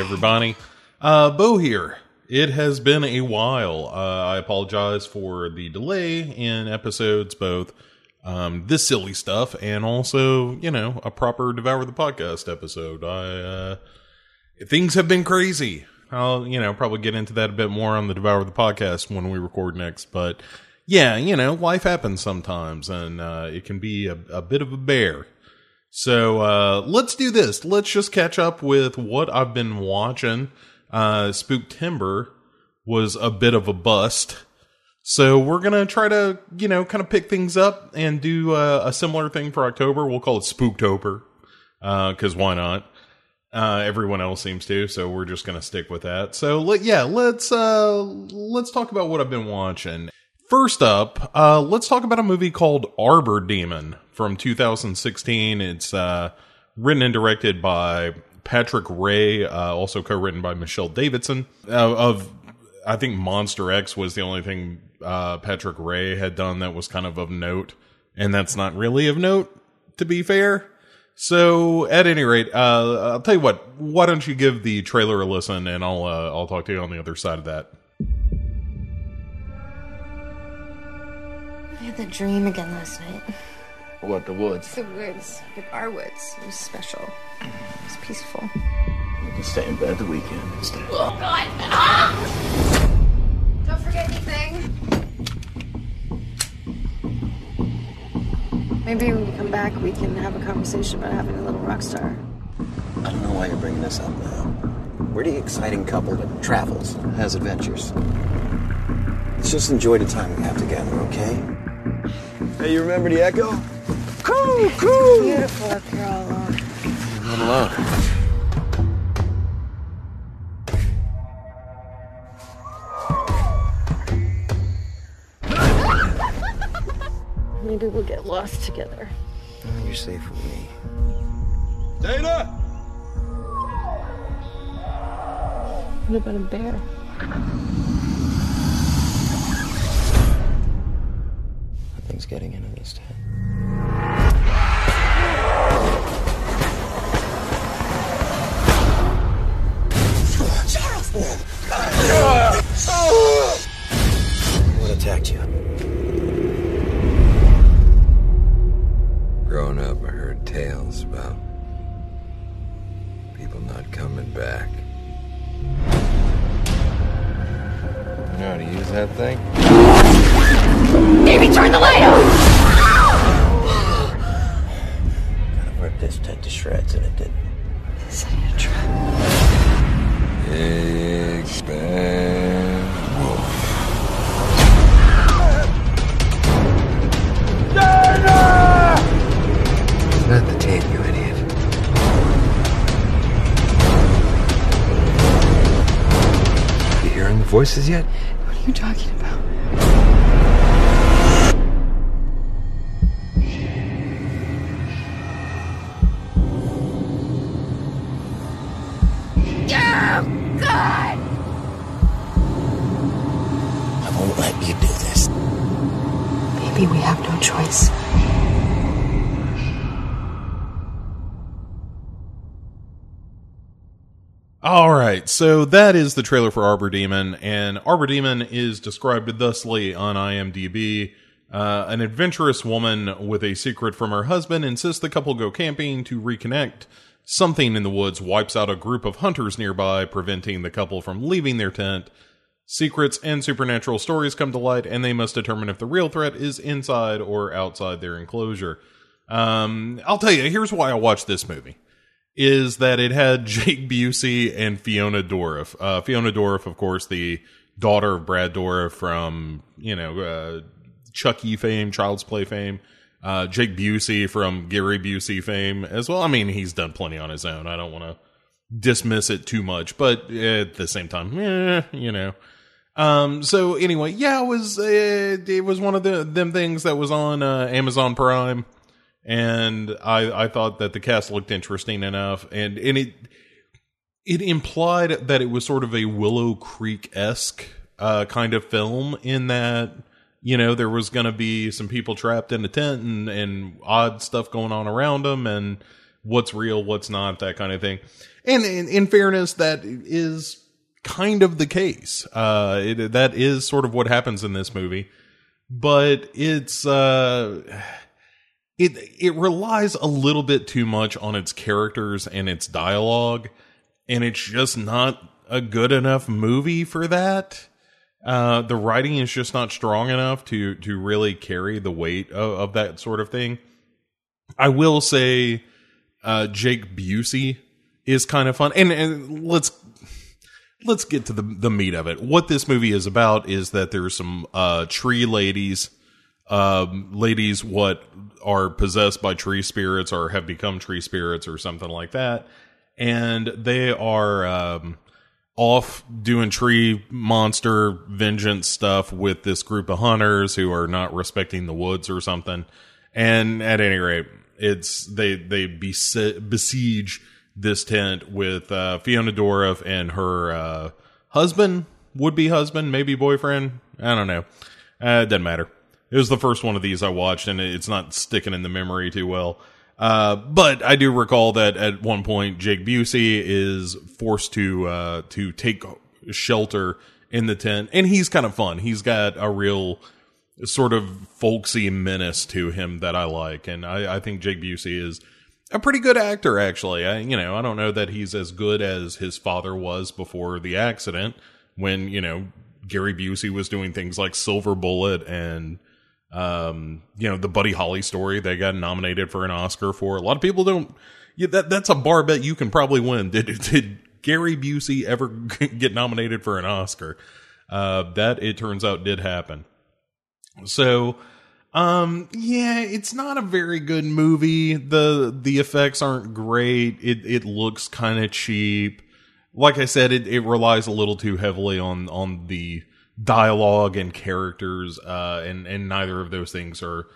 Everybody. Uh, Bo here. It has been a while. Uh, I apologize for the delay in episodes, both um, this silly stuff and also, you know, a proper Devour the Podcast episode. I, uh, things have been crazy. I'll, you know, probably get into that a bit more on the Devour the Podcast when we record next. But yeah, you know, life happens sometimes and, uh, it can be a, a bit of a bear. So uh, let's do this. Let's just catch up with what I've been watching. Uh, Spooktember was a bit of a bust. So we're gonna try to, you know, kind of pick things up and do uh, a similar thing for October. We'll call it Spooktober, because why not? Uh, everyone else seems to, so we're just gonna stick with that. So let, yeah, let's uh, let's talk about what I've been watching. First up, uh, let's talk about a movie called Arbor Demon from 2016. It's uh, written and directed by Patrick Rea, uh, also co-written by Michelle Davidson. Of I think Monster X was the only thing uh, Patrick Rea had done that was kind of of note, and that's not really of note, to be fair. So, at any rate, uh, I'll tell you what. Why don't you give the trailer a listen, and I'll uh, I'll talk to you on the other side of that. Had that dream again last night. What, the woods? The woods, like our woods. It was special. It was peaceful. You can stay in bed the weekend instead. Oh, God! Ah! Don't forget anything. Maybe when you come back, we can have a conversation about having a little rock star. I don't know why you're bringing this up now. We're the exciting couple that travels, has adventures. Let's just enjoy the time we have together, okay? Hey, you remember the echo? Cool, cool. Beautiful after all alone. Not alone. Maybe we'll get lost together. Oh, You're safe with me. Dana! What about a bear? Nothing's getting into this tent. What attacked you? Growing up, I heard tales about people not coming back. You know how to use that thing? Voices yet? So that is the trailer for Arbor Demon, and Arbor Demon is described thusly on IMDb. Uh, an adventurous woman with a secret from her husband insists the couple go camping to reconnect. Something in the woods wipes out a group of hunters nearby, preventing the couple from leaving their tent. Secrets and supernatural stories come to light, and they must determine if the real threat is inside or outside their enclosure. Um, I'll tell you, here's why I watched this movie is that it had Jake Busey and Fiona Dourif. Uh, Fiona Dourif, of course, the daughter of Brad Dourif from, you know, uh, Chucky fame, Child's Play fame. Uh, Jake Busey from Gary Busey fame as well. I mean, he's done plenty on his own. I don't want to dismiss it too much, but at the same time, eh, you know. Um, so anyway, yeah, it was, uh, it was one of the, them things that was on, uh, Amazon Prime and I I thought that the cast looked interesting enough, and and it it implied that it was sort of a Willow Creek esque uh, kind of film in that you know there was going to be some people trapped in a tent and and odd stuff going on around them, and what's real, what's not, that kind of thing. And in, in fairness, that is kind of the case. Uh, it, that is sort of what happens in this movie, but it's, uh, it, it relies a little bit too much on its characters and its dialogue, and it's just not a good enough movie for that. Uh, the writing is just not strong enough to to really carry the weight of, of that sort of thing. I will say, uh, Jake Busey is kind of fun, and, and let's let's get to the the meat of it. What this movie is about is that there's some uh, tree ladies, um, ladies what are possessed by tree spirits or have become tree spirits or something like that, and they are. Um, off doing tree monster vengeance stuff with this group of hunters who are not respecting the woods or something. And at any rate, it's they they besi- besiege this tent with uh, Fiona Dourif and her uh, husband, would be husband, maybe boyfriend. I don't know. Uh, it doesn't matter. It was the first one of these I watched, and it's not sticking in the memory too well. Uh, but I do recall that at one point Jake Busey is forced to uh, to take shelter in the tent, and he's kind of fun. He's got a real sort of folksy menace to him that I like, and I, I think Jake Busey is a pretty good actor. Actually, I you know I don't know that he's as good as his father was before the accident, when you know Gary Busey was doing things like Silver Bullet and um, you know, the Buddy Holly story they got nominated for an Oscar for. A lot of people don't. Yeah, that that's a bar bet you can probably win. Did did Gary Busey ever get nominated for an Oscar? Uh, that it turns out did happen. So, um, yeah, it's not a very good movie. the The effects aren't great. It it looks kind of cheap. Like I said, it it relies a little too heavily on on the dialogue and characters, uh, and and neither of those things are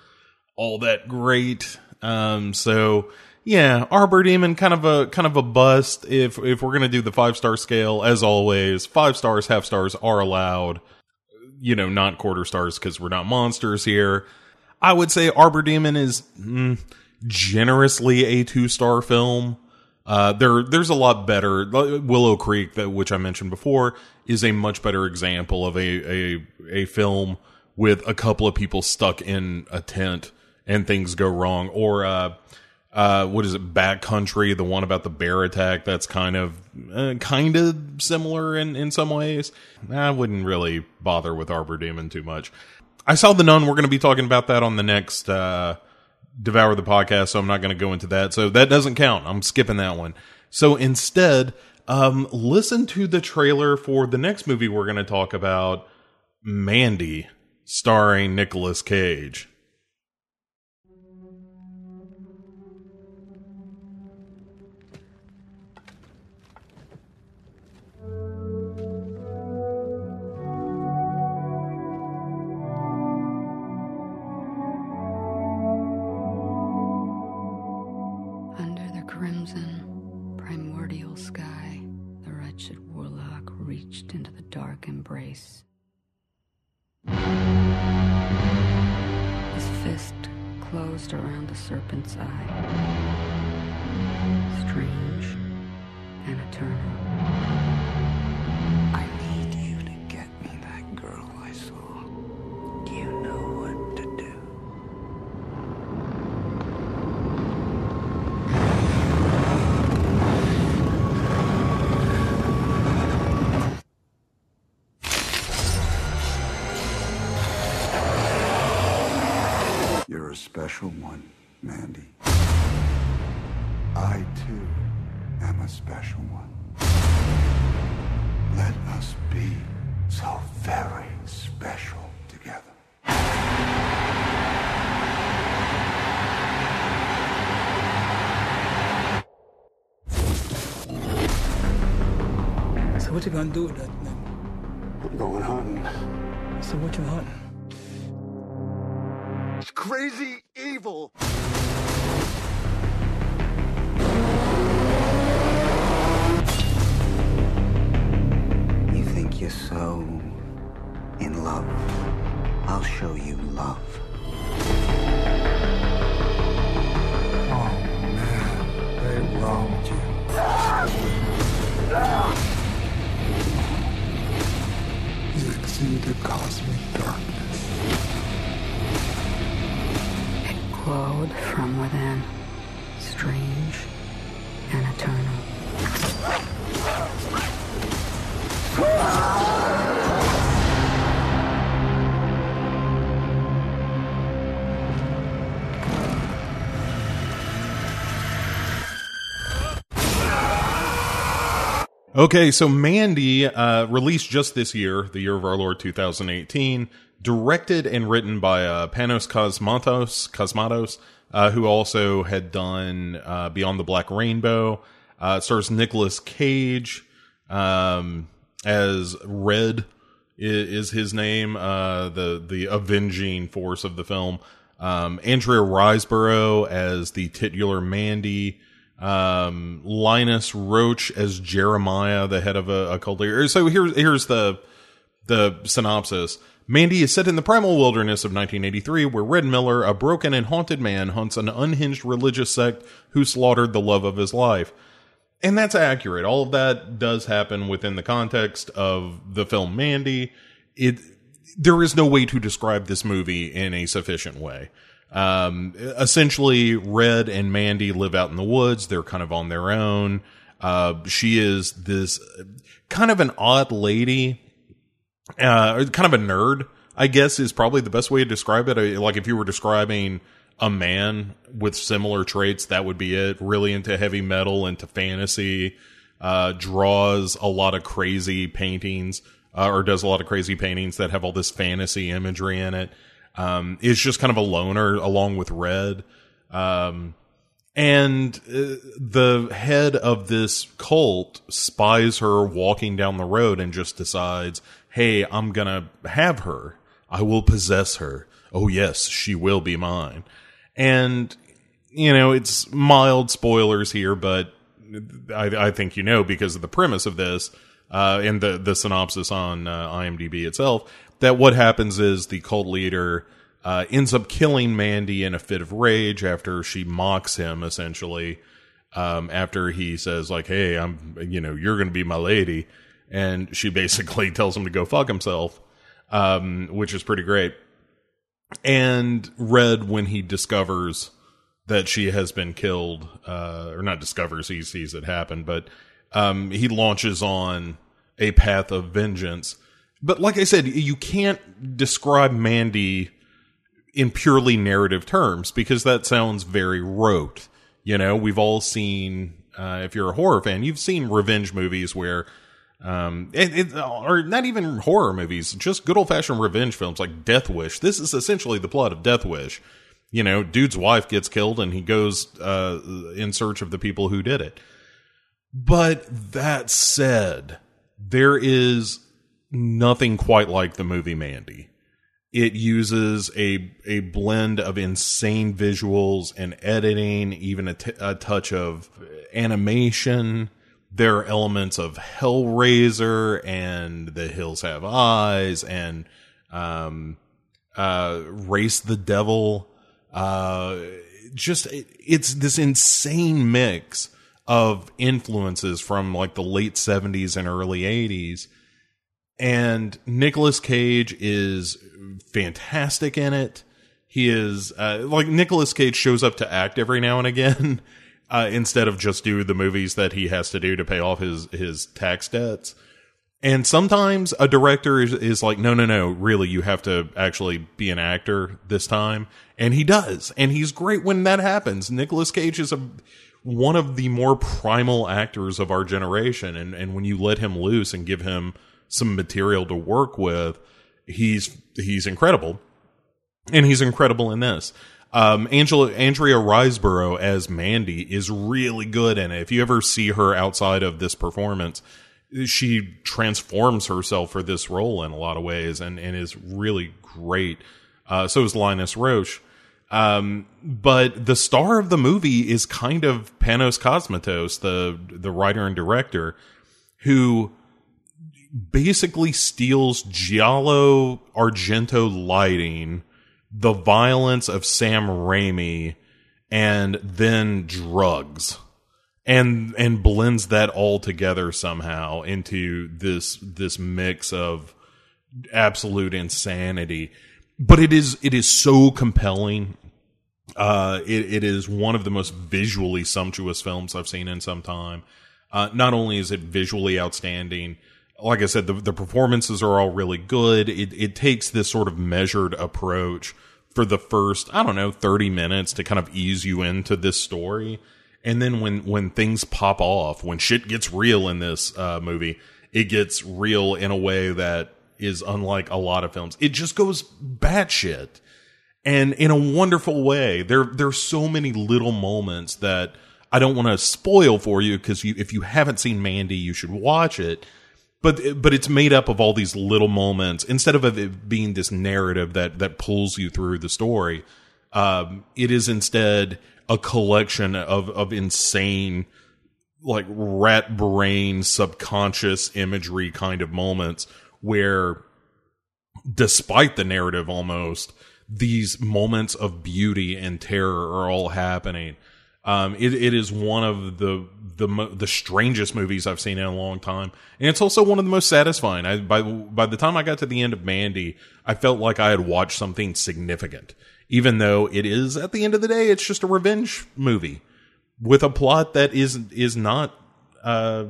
all that great. Um, so yeah, Arbor Demon kind of a kind of a bust. If if we're gonna do the five star scale, as always, five stars, half stars are allowed. You know, not quarter stars because we're not monsters here. I would say Arbor Demon is mm, generously a two star film. Uh, there, there's a lot better. Willow Creek, that which I mentioned before, is a much better example of a a a film with a couple of people stuck in a tent and things go wrong. Or uh, uh, what is it? Backcountry, the one about the bear attack. That's kind of uh, kind of similar in in some ways. I wouldn't really bother with Arbor Demon too much. I saw the Nun. We're going to be talking about that on the next. Devour the podcast, so I'm not going to go into that. So that doesn't count. I'm skipping that one. So instead, um, listen to the trailer for the next movie we're going to talk about, Mandy, starring Nicolas Cage. Special one, Mandy. I, too, am a special one. Let us be so very special together. So what you gonna do with that thing? I'm going hunting. So what you hunting? Okay, so Mandy, uh, released just this year, the year of our Lord 2018, directed and written by uh, Panos Cosmatos, Cosmatos, uh, who also had done uh, Beyond the Black Rainbow. Uh, stars Nicolas Cage um, as Red i- is his name, uh, the the avenging force of the film. Um, Andrea Riseborough as the titular Mandy um, Linus Roach as Jeremiah, the head of a, a cult leader. So here's here's the the synopsis. Mandy is set in the primal wilderness of 1983, where Red Miller, a broken and haunted man, hunts an unhinged religious sect who slaughtered the love of his life. And that's accurate. All of that does happen within the context of the film Mandy. It there is no way to describe this movie in a sufficient way. Um, essentially, Red and Mandy live out in the woods. They're kind of on their own. Uh, she is this kind of an odd lady, uh, kind of a nerd, I guess is probably the best way to describe it. Like if you were describing a man with similar traits, that would be it. Really into heavy metal, into fantasy, uh, draws a lot of crazy paintings, uh, or does a lot of crazy paintings that have all this fantasy imagery in it. Um, is just kind of a loner along with Red. Um, and uh, the head of this cult spies her walking down the road and just decides, hey, I'm going to have her. I will possess her. Oh, yes, she will be mine. And, you know, it's mild spoilers here, but I, I think you know because of the premise of this uh, and the, the synopsis on uh, IMDb itself that what happens is the cult leader uh, ends up killing Mandy in a fit of rage after she mocks him, essentially. Um, after he says, like, hey, I'm, you know, you're going to be my lady. And she basically tells him to go fuck himself, um, which is pretty great. And Red, when he discovers that she has been killed, uh, or not discovers, he sees it happen, but um, he launches on a path of vengeance. But like I said, you can't describe Mandy in purely narrative terms because that sounds very rote. You know, we've all seen, uh, if you're a horror fan, you've seen revenge movies where, um, it, it, or not even horror movies, just good old fashioned revenge films like Death Wish. This is essentially the plot of Death Wish. You know, dude's wife gets killed and he goes uh, in search of the people who did it. But that said, there is nothing quite like the movie Mandy. It uses a a blend of insane visuals and editing, even a, t- a touch of animation. There are elements of Hellraiser and The Hills Have Eyes and um, uh, Race the Devil. Uh, just it, it's this insane mix of influences from like the late 70s and early 80s and Nicolas Cage is fantastic in it. He is uh, like Nicolas Cage shows up to act every now and again uh, instead of just do the movies that he has to do to pay off his his tax debts. And sometimes a director is, is like, no, no, no, really, you have to actually be an actor this time. And he does. And he's great when that happens. Nicolas Cage is a, one of the more primal actors of our generation. And, and when you let him loose and give him some material to work with, he's, he's incredible. And he's incredible in this. Um, Angela, Andrea Riseborough as Mandy is really good in it. If you ever see her outside of this performance, she transforms herself for this role in a lot of ways and, and is really great. Uh, so is Linus Roach. Um, but the star of the movie is kind of Panos Cosmatos, the, the writer and director, who basically steals Giallo Argento lighting, the violence of Sam Raimi, and then drugs and and blends that all together somehow into this this mix of absolute insanity. But it is it is so compelling. Uh, it, it is one of the most visually sumptuous films I've seen in some time. Uh, not only is it visually outstanding, like I said, the, the performances are all really good. It, it takes this sort of measured approach for the first, I don't know, 30 minutes to kind of ease you into this story. And then when, when things pop off, when shit gets real in this, uh, movie, it gets real in a way that is unlike a lot of films. It just goes batshit and in a wonderful way. There, there's so many little moments that I don't want to spoil for you because you, if you haven't seen Mandy, you should watch it but but it's made up of all these little moments. Instead of it being this narrative that that pulls you through the story um, it is instead a collection of of insane like rat brain subconscious imagery kind of moments where despite the narrative almost these moments of beauty and terror are all happening um, it, it is one of the the the strangest movies I've seen in a long time, and it's also one of the most satisfying. I, by by the time I got to the end of Mandy, I felt like I had watched something significant, even though it is at the end of the day, it's just a revenge movie with a plot that is is not uh,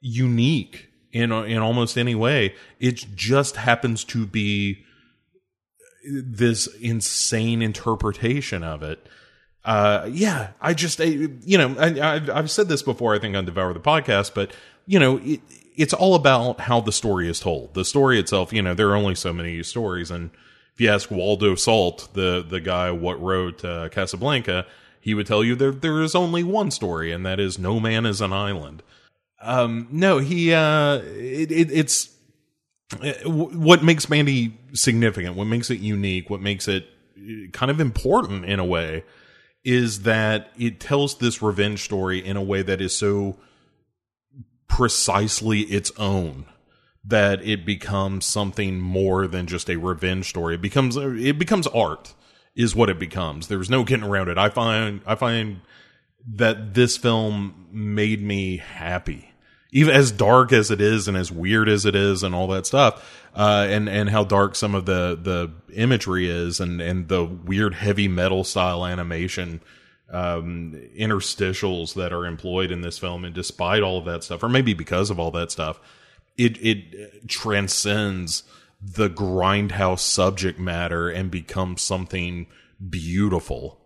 unique in in almost any way. It just happens to be this insane interpretation of it uh, yeah, I just, I, you know, I, have said this before, I think on Devour the podcast, but you know, it, it's all about how the story is told. The story itself, you know, there are only so many stories. And if you ask Waldo Salt, the, the guy what wrote uh, Casablanca, he would tell you that there is only one story, and that is no man is an island. Um, no, he, uh, it, it, it's, uh, what makes Mandy significant, what makes it unique, what makes it uh, kind of important in a way is that it tells this revenge story in a way that is so precisely its own that it becomes something more than just a revenge story. It becomes it becomes art is what it becomes. There's no getting around it. I find I find that this film made me happy even as dark as it is and as weird as it is and all that stuff uh, and and how dark some of the the imagery is and and the weird heavy metal style animation um, interstitials that are employed in this film and despite all of that stuff or maybe because of all that stuff it it transcends the grindhouse subject matter and becomes something beautiful.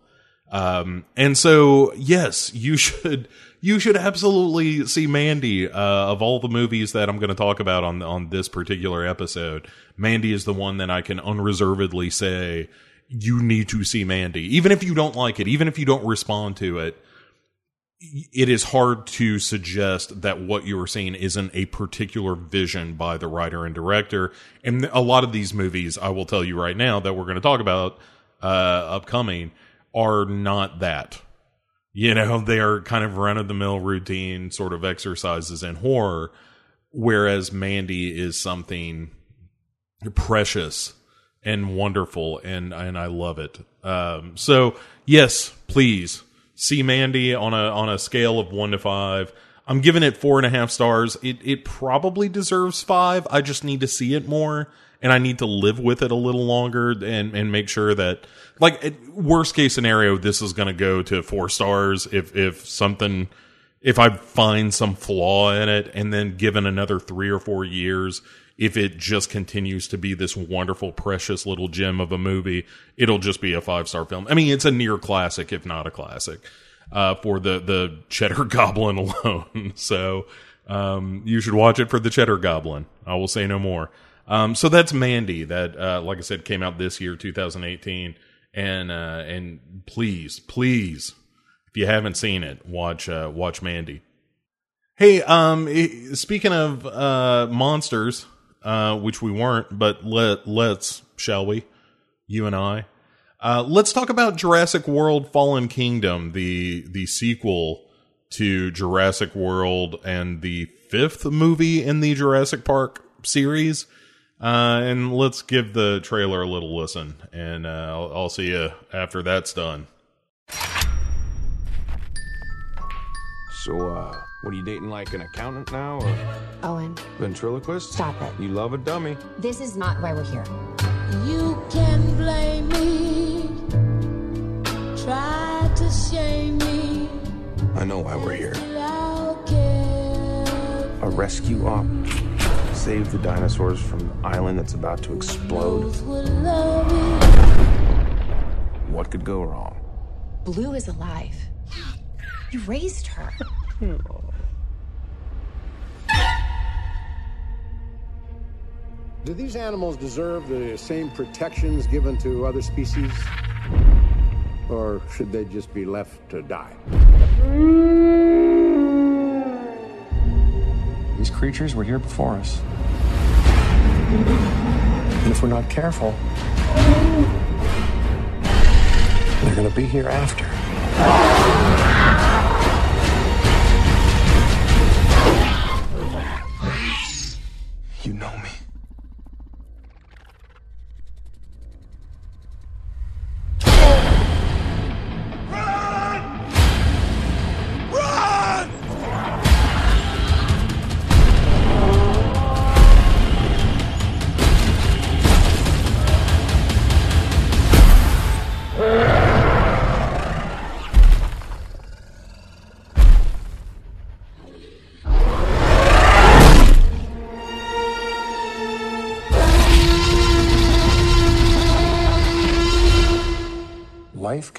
Um, and so yes you should you should absolutely see Mandy. Uh, of all the movies that I'm going to talk about on on this particular episode, Mandy is the one that I can unreservedly say you need to see Mandy, even if you don't like it, even if you don't respond to it. It is hard to suggest that what you are seeing isn't a particular vision by the writer and director. And a lot of these movies, I will tell you right now that we're going to talk about uh, upcoming, are not that you know, they are kind of run of the mill routine sort of exercises in horror, whereas Mandy is something precious and wonderful, and and I love it. Um, so yes, please see Mandy on a on a scale of one to five. I'm giving it four and a half stars. It it probably deserves five. I just need to see it more and I need to live with it a little longer and and make sure that like worst case scenario this is going to go to 4 stars if if something if I find some flaw in it and then given another 3 or 4 years if it just continues to be this wonderful precious little gem of a movie it'll just be a 5 star film. I mean it's a near classic if not a classic. Uh, for the the cheddar goblin alone. so um, you should watch it for the cheddar goblin. I will say no more. Um, so that's Mandy that, uh, like I said, came out this year, 2018. And, uh, and please, please, if you haven't seen it, watch, uh, watch Mandy. Hey, um, speaking of, uh, monsters, uh, which we weren't, but let, let's, shall we? You and I. Uh, let's talk about Jurassic World Fallen Kingdom, the, the sequel to Jurassic World and the fifth movie in the Jurassic Park series. Uh, and let's give the trailer a little listen, and uh, I'll, I'll see you after that's done. So, uh, What are you dating like an accountant now or Owen, ventriloquist? stop it. You love a dummy. This is not why we're here. You can blame me, try to shame me. I know why we're here. A rescue op. Save the dinosaurs from the island that's about to explode. Those will love you. What could go wrong? Blue is alive. You raised her. Do these animals deserve the same protections given to other species? Or should they just be left to die? These creatures were here before us. And if we're not careful, they're gonna be here after.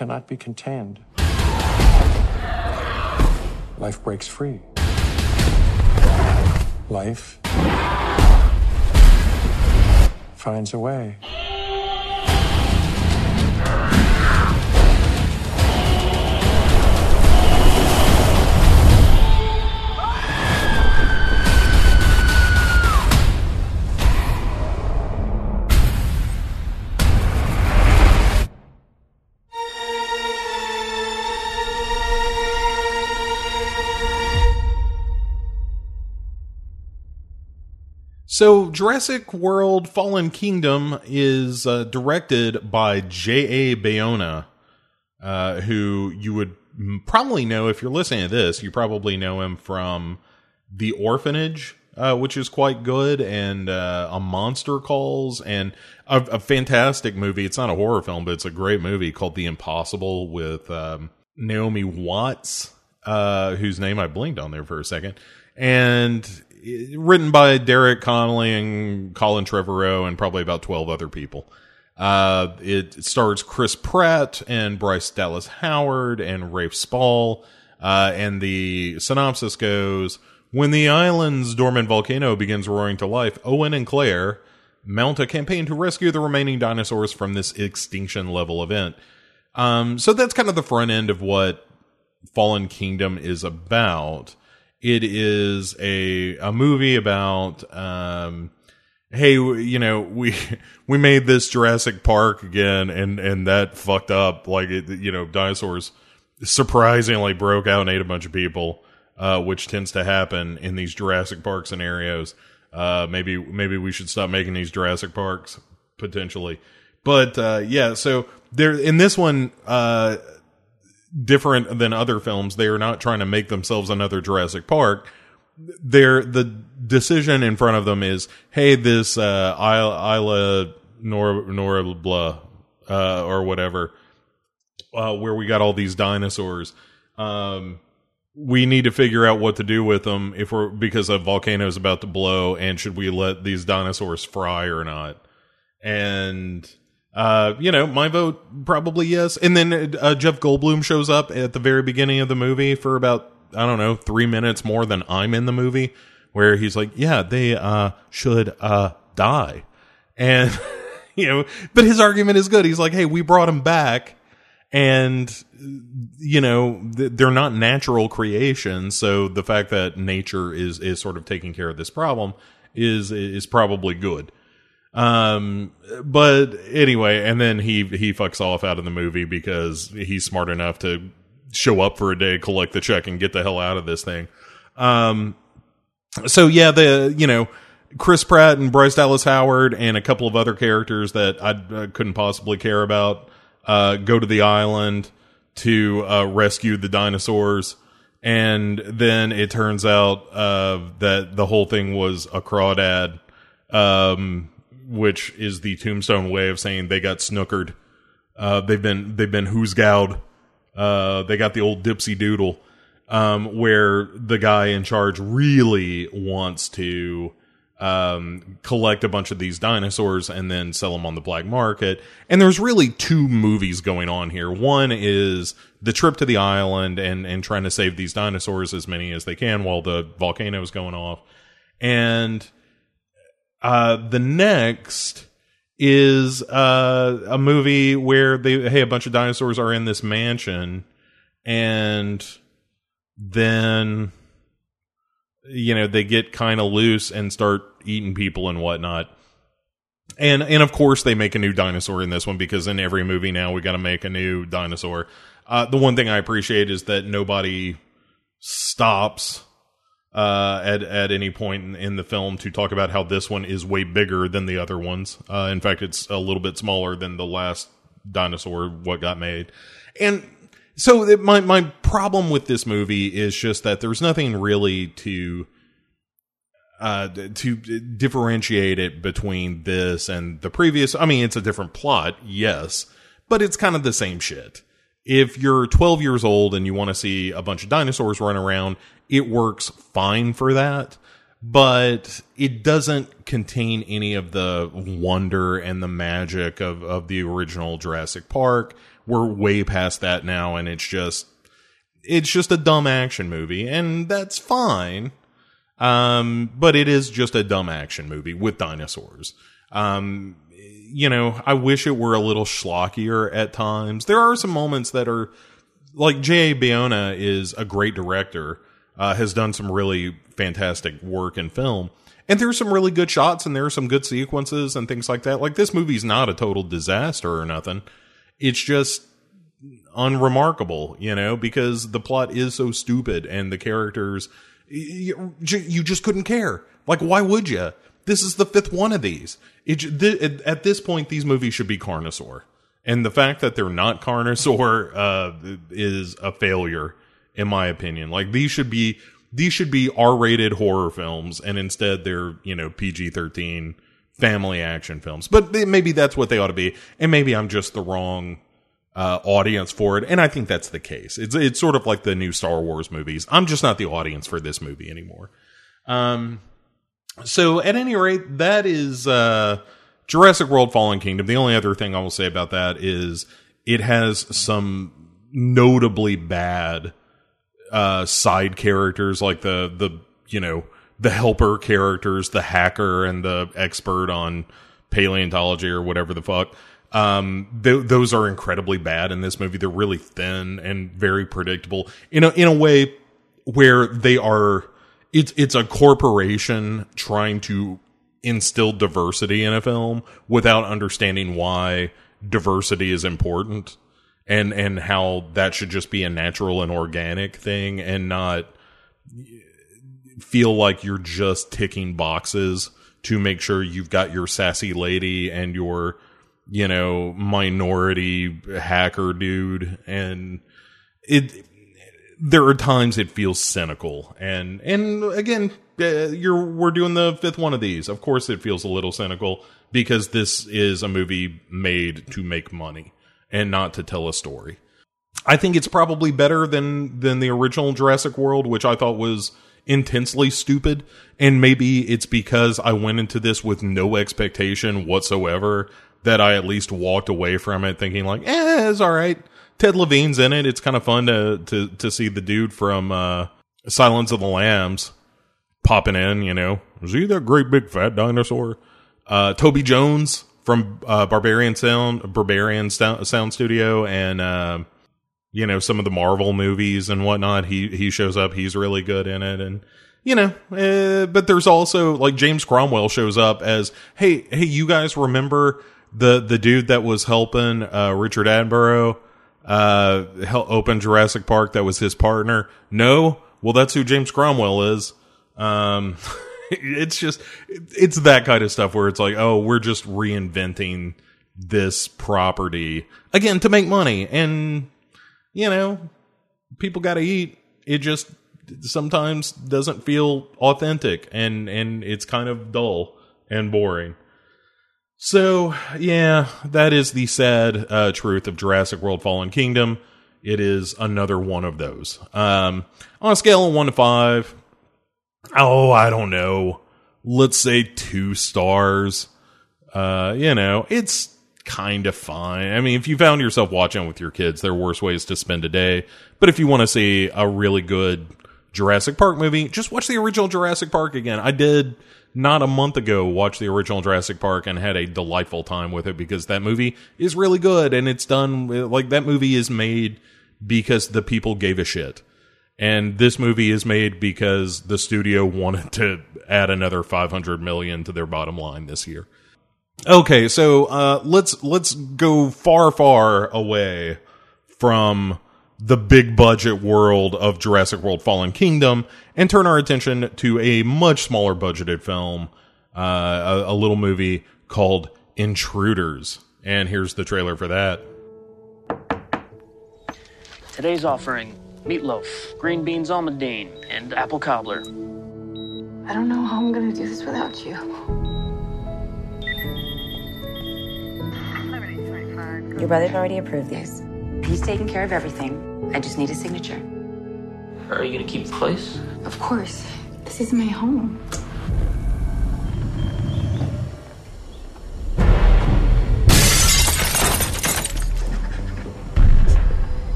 Cannot be contained. Life breaks free. Life finds a way. So, Jurassic World Fallen Kingdom is uh, directed by J.A. Bayona, uh, who you would probably know if you're listening to this. You probably know him from The Orphanage, uh, which is quite good, and uh, A Monster Calls, and a, a fantastic movie. It's not a horror film, but it's a great movie called The Impossible with um, Naomi Watts, uh, whose name I blinked on there for a second. And written by Derek Connolly and Colin Trevorrow and probably about 12 other people. Uh, it stars Chris Pratt and Bryce Dallas Howard and Rafe Spall. Uh, and the synopsis goes When the island's dormant volcano begins roaring to life, Owen and Claire mount a campaign to rescue the remaining dinosaurs from this extinction level event. Um, so that's kind of the front end of what Fallen Kingdom is about. It is a a movie about um hey you know we we made this Jurassic Park again and and that fucked up like it you know dinosaurs surprisingly broke out and ate a bunch of people uh which tends to happen in these Jurassic Park scenarios. Uh maybe maybe we should stop making these Jurassic Parks potentially. But uh yeah, so there in this one uh different than other films. They are not trying to make themselves another Jurassic Park. They're the decision in front of them is, hey, this uh, Isla, Isla Nor Nor blah uh, or whatever, uh, where we got all these dinosaurs. Um, we need to figure out what to do with them if we're because a volcano is about to blow, and should we let these dinosaurs fry or not? And uh, you know, my vote probably yes. And then uh, Jeff Goldblum shows up at the very beginning of the movie for about I don't know three minutes more than I'm in the movie, where he's like, "Yeah, they uh should uh die," and you know, but his argument is good. He's like, "Hey, we brought him back." And you know th- they're not natural creations, so the fact that nature is is sort of taking care of this problem is is probably good. Um, but anyway, and then he he fucks off out of the movie because he's smart enough to show up for a day, collect the check, and get the hell out of this thing. Um, so yeah, the you know Chris Pratt and Bryce Dallas Howard and a couple of other characters that I couldn't possibly care about uh, go to the island to uh, rescue the dinosaurs. and then it turns out uh, that the whole thing was a crawdad, um, which is the tombstone way of saying they got snookered. Uh, they've been they've been who's gowed. Uh, they got the old dipsy doodle, um, where the guy in charge really wants to um, collect a bunch of these dinosaurs and then sell them on the black market. And there's really two movies going on here. One is the trip to the island and and trying to save these dinosaurs as many as they can while the volcano is going off. And uh, the next is uh, a movie where they hey a bunch of dinosaurs are in this mansion and then you know they get kind of loose and start eating people and whatnot. And and of course they make a new dinosaur in this one because in every movie now we got to make a new dinosaur. Uh, the one thing i appreciate is that nobody stops uh, at at any point in, in, the film to talk about how this one is way bigger than the other ones. Uh, in fact, it's a little bit smaller than the last dinosaur what got made. And so it, my my problem with this movie is just that there's nothing really to uh to differentiate it between this and the previous. I mean, it's a different plot, yes, but it's kind of the same shit if you're 12 years old and you want to see a bunch of dinosaurs run around, it works fine for that, but it doesn't contain any of the wonder and the magic of, of the original Jurassic Park. We're way past that now, and it's just it's just a dumb action movie, and that's fine. Um, but it is just a dumb action movie with dinosaurs. Um, you know, I wish it were a little schlockier at times. There are some moments that are like J.A. Bayona is a great director, uh, has done some really fantastic work in film. And there's some really good shots and there are some good sequences and things like that. Like this movie's not a total disaster or nothing. It's just unremarkable, you know, because the plot is so stupid and the characters, you, you just couldn't care. Like, why would you? This is the fifth one of these. It, at this point, these movies should be Carnosaur, and the fact that they're not Carnosaur uh, is a failure, in my opinion. Like these should be these should be R-rated horror films, and instead they're you know PG-13 family action films. But maybe that's what they ought to be, and maybe I'm just the wrong uh, audience for it, and I think that's the case. It's it's sort of like the new Star Wars movies. I'm just not the audience for this movie anymore. Um, so at any rate, that is uh, Jurassic World: Fallen Kingdom. The only other thing I will say about that is it has some notably bad uh, side characters, like the the you know the helper characters, the hacker and the expert on paleontology or whatever the fuck. Um, th- those are incredibly bad in this movie. They're really thin and very predictable in a in a way where they are it's it's a corporation trying to instill diversity in a film without understanding why diversity is important and and how that should just be a natural and organic thing and not feel like you're just ticking boxes to make sure you've got your sassy lady and your you know minority hacker dude. And it there are times it feels cynical. And and again uh, you're we're doing the fifth one of these. Of course it feels a little cynical because this is a movie made to make money and not to tell a story. I think it's probably better than than the original jurassic world which i thought was intensely stupid. And maybe it's because i went into this with no expectation whatsoever that i at least walked away from it thinking like eh it's all right Ted Levine's in it. It's kind of fun to to to see the dude from uh, Silence of the Lambs popping in. You know, is he that great big fat dinosaur? Uh, Toby Jones from uh, Berberian Sound, Berberian Sound Studio, and uh, you know some of the Marvel movies and whatnot. He he shows up. He's really good in it, and you know. Uh, but there's also like James Cromwell shows up as hey hey you guys remember the the dude that was helping uh, Richard Attenborough uh, open Jurassic Park that was his partner? No. Well, that's who James Cromwell is. Um, it's just, it's that kind of stuff where it's like, oh, we're just reinventing this property again to make money. And, you know, people got to eat. it just sometimes doesn't feel authentic and and it's kind of dull and boring. So, yeah, that is the sad uh, truth of Jurassic World Fallen Kingdom. It is another one of those. Um, on a scale of 1 to 5, oh, I don't know. Let's say 2 stars. Uh, you know, it's kind of fine. I mean, if you found yourself watching with your kids, there are worse ways to spend a day. But if you want to see a really good Jurassic Park movie, just watch the original Jurassic Park again. I did not a month ago watch the original Jurassic Park and had a delightful time with it because that movie is really good and it's done like that movie is made because the people gave a shit. And this movie is made because the studio wanted to add another 500 million to their bottom line this year. Okay, so uh, let's let's go far, far away from the big budget world of Jurassic World: Fallen Kingdom and turn our attention to a much smaller budgeted film, uh, a, a little movie called Intruders. And here's the trailer for that. Today's offering meatloaf, green beans almondine, and apple cobbler. I don't know how I'm gonna do this without you. Your brother's already approved these. He's taking care of everything. I just need a signature. Are you gonna keep the place? Of course. This is my home.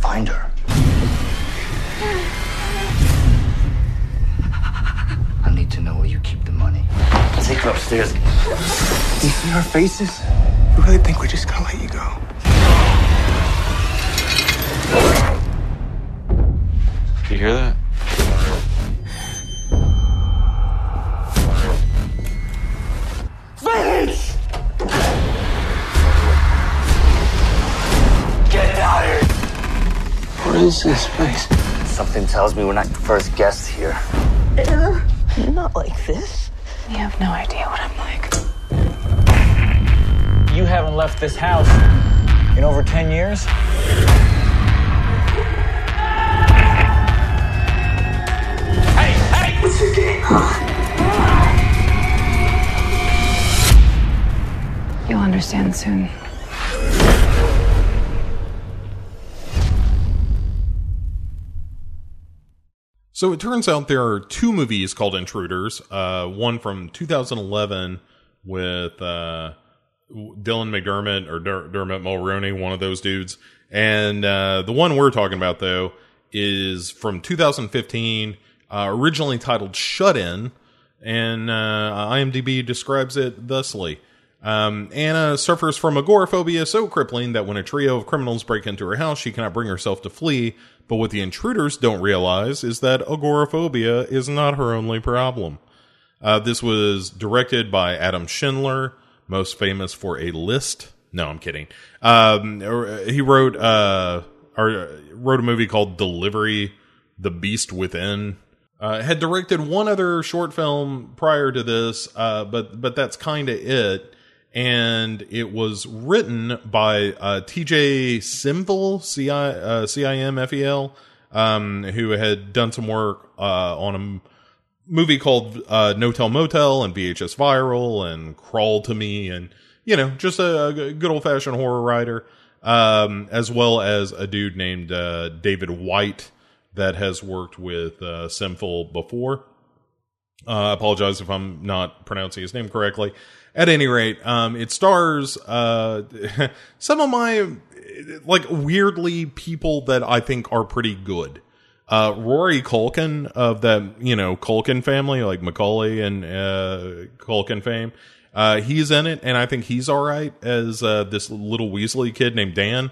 Find her. I need to know where you keep the money. Take her upstairs. You see our faces? What is this place? Something tells me we're not the first guests here. Not like this. You have no idea what I'm like. You haven't left this house in over 10 years? Hey, hey! What's your game, huh? You'll understand soon. So it turns out there are two movies called Intruders. Uh, one from 2011 with uh, Dylan McDermott or Der- Dermot Mulroney, one of those dudes, and uh, the one we're talking about though is from 2015, uh, originally titled Shut In, and uh, IMDb describes it thusly. Um, Anna suffers from agoraphobia so crippling that when a trio of criminals break into her house, she cannot bring herself to flee. But what the intruders don't realize is that agoraphobia is not her only problem. Uh, this was directed by Adam Schindler, most famous for A List. No, I'm kidding. Um, he wrote uh, or wrote a movie called Delivery: The Beast Within. Uh, had directed one other short film prior to this, uh, but but that's kind of it and it was written by uh, T.J. I uh, C I M F E L, um, who had done some work uh, on a m- movie called uh, No Tell Motel and VHS Viral and Crawl to Me, and you know, just a, a good old fashioned horror writer, um, as well as a dude named uh, David White that has worked with uh, Cimfel before. I apologize if I'm not pronouncing his name correctly. At any rate, um, it stars uh, some of my like weirdly people that I think are pretty good. Uh, Rory Culkin of the you know Culkin family, like Macaulay and uh, Culkin fame. Uh, he's in it, and I think he's all right as uh, this little Weasley kid named Dan.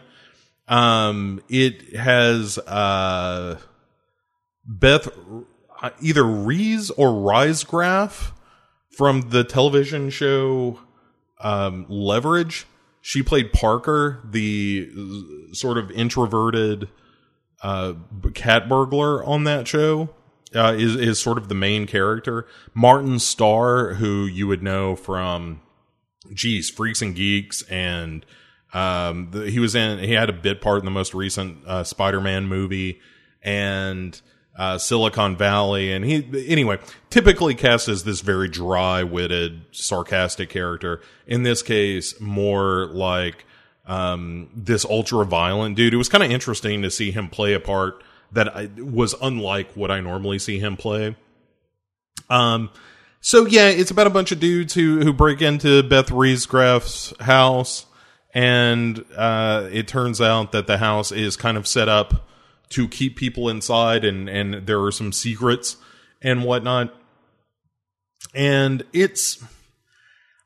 Um, it has uh, Beth either Rees or Riesgraf from the television show um, Leverage. She played Parker, the sort of introverted uh, cat burglar on that show. Uh, is is sort of the main character. Martin Starr, who you would know from, geez, Freaks and Geeks and Um, the, he was in. He had a bit part in the most recent uh, Spider-Man movie and uh, Silicon Valley, and he anyway typically cast as this very dry-witted, sarcastic character. In this case, more like um, this ultra-violent dude. It was kind of interesting to see him play a part that I, was unlike what I normally see him play. Um, so yeah, it's about a bunch of dudes who who break into Beth Riesgraf's house, and uh, it turns out that the house is kind of set up to keep people inside, and and there are some secrets and whatnot. And it's,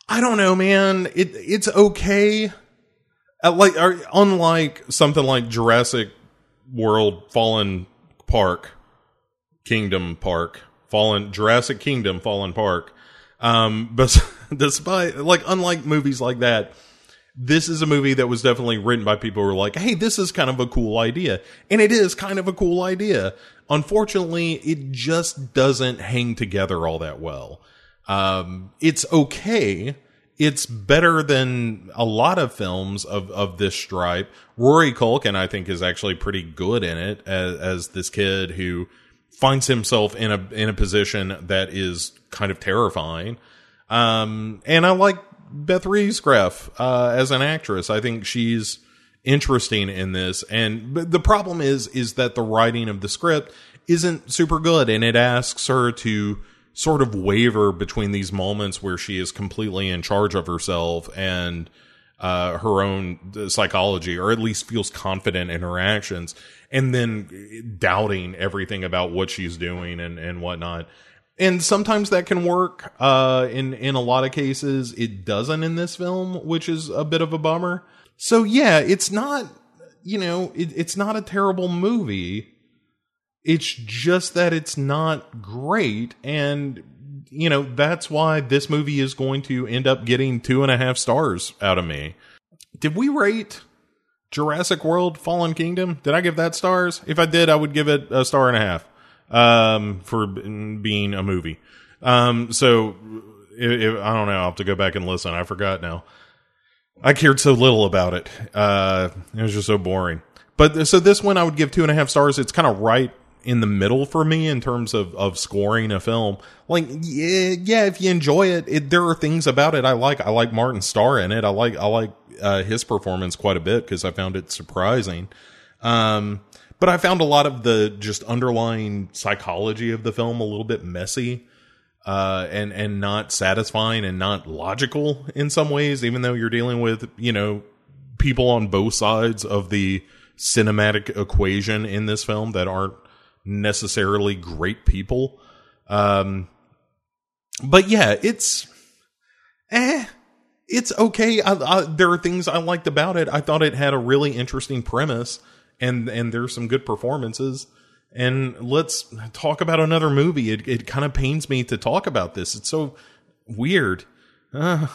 I don't know, man. It it's okay. Uh, like, unlike something like Jurassic World Fallen Park, Kingdom Park, Fallen Jurassic Kingdom Fallen Park. Um, but despite like unlike movies like that, this is a movie that was definitely written by people who were like, "Hey, this is kind of a cool idea," and it is kind of a cool idea. Unfortunately, it just doesn't hang together all that well. Um, it's okay. It's better than a lot of films of, of this stripe. Rory Culkin, I think, is actually pretty good in it as, as this kid who finds himself in a in a position that is kind of terrifying. Um, and I like Beth Riesgraf uh, as an actress. I think she's interesting in this. And the problem is is that the writing of the script isn't super good, and it asks her to sort of waver between these moments where she is completely in charge of herself and uh, her own psychology, or at least feels confident in her actions, and then doubting everything about what she's doing and, and whatnot. And sometimes that can work. Uh, in in a lot of cases, it doesn't in this film, which is a bit of a bummer. So yeah, it's not you know it, it's not a terrible movie. It's just that it's not great, and you know that's why this movie is going to end up getting two and a half stars out of me. Did we rate Jurassic World Fallen Kingdom? Did I give that stars? If I did, I would give it a star and a half um, for being a movie. Um, so if, if, I don't know. I'll have to go back and listen. I forgot now. I cared so little about it. Uh, it was just so boring. But so this one I would give two and a half stars. It's kind of right in the middle for me in terms of, of scoring a film. Like, yeah, yeah, if you enjoy it, it, there are things about it I like. I like Martin Starr in it. I like, I like, uh, his performance quite a bit because I found it surprising. Um, but I found a lot of the just underlying psychology of the film a little bit messy. Uh, and, and not satisfying and not logical in some ways, even though you're dealing with, you know, people on both sides of the cinematic equation in this film that aren't necessarily great people. Um, but yeah, it's, eh, it's okay. I, I, there are things I liked about it. I thought it had a really interesting premise and, and there's some good performances. And let's talk about another movie. It, it kind of pains me to talk about this. It's so weird. Uh,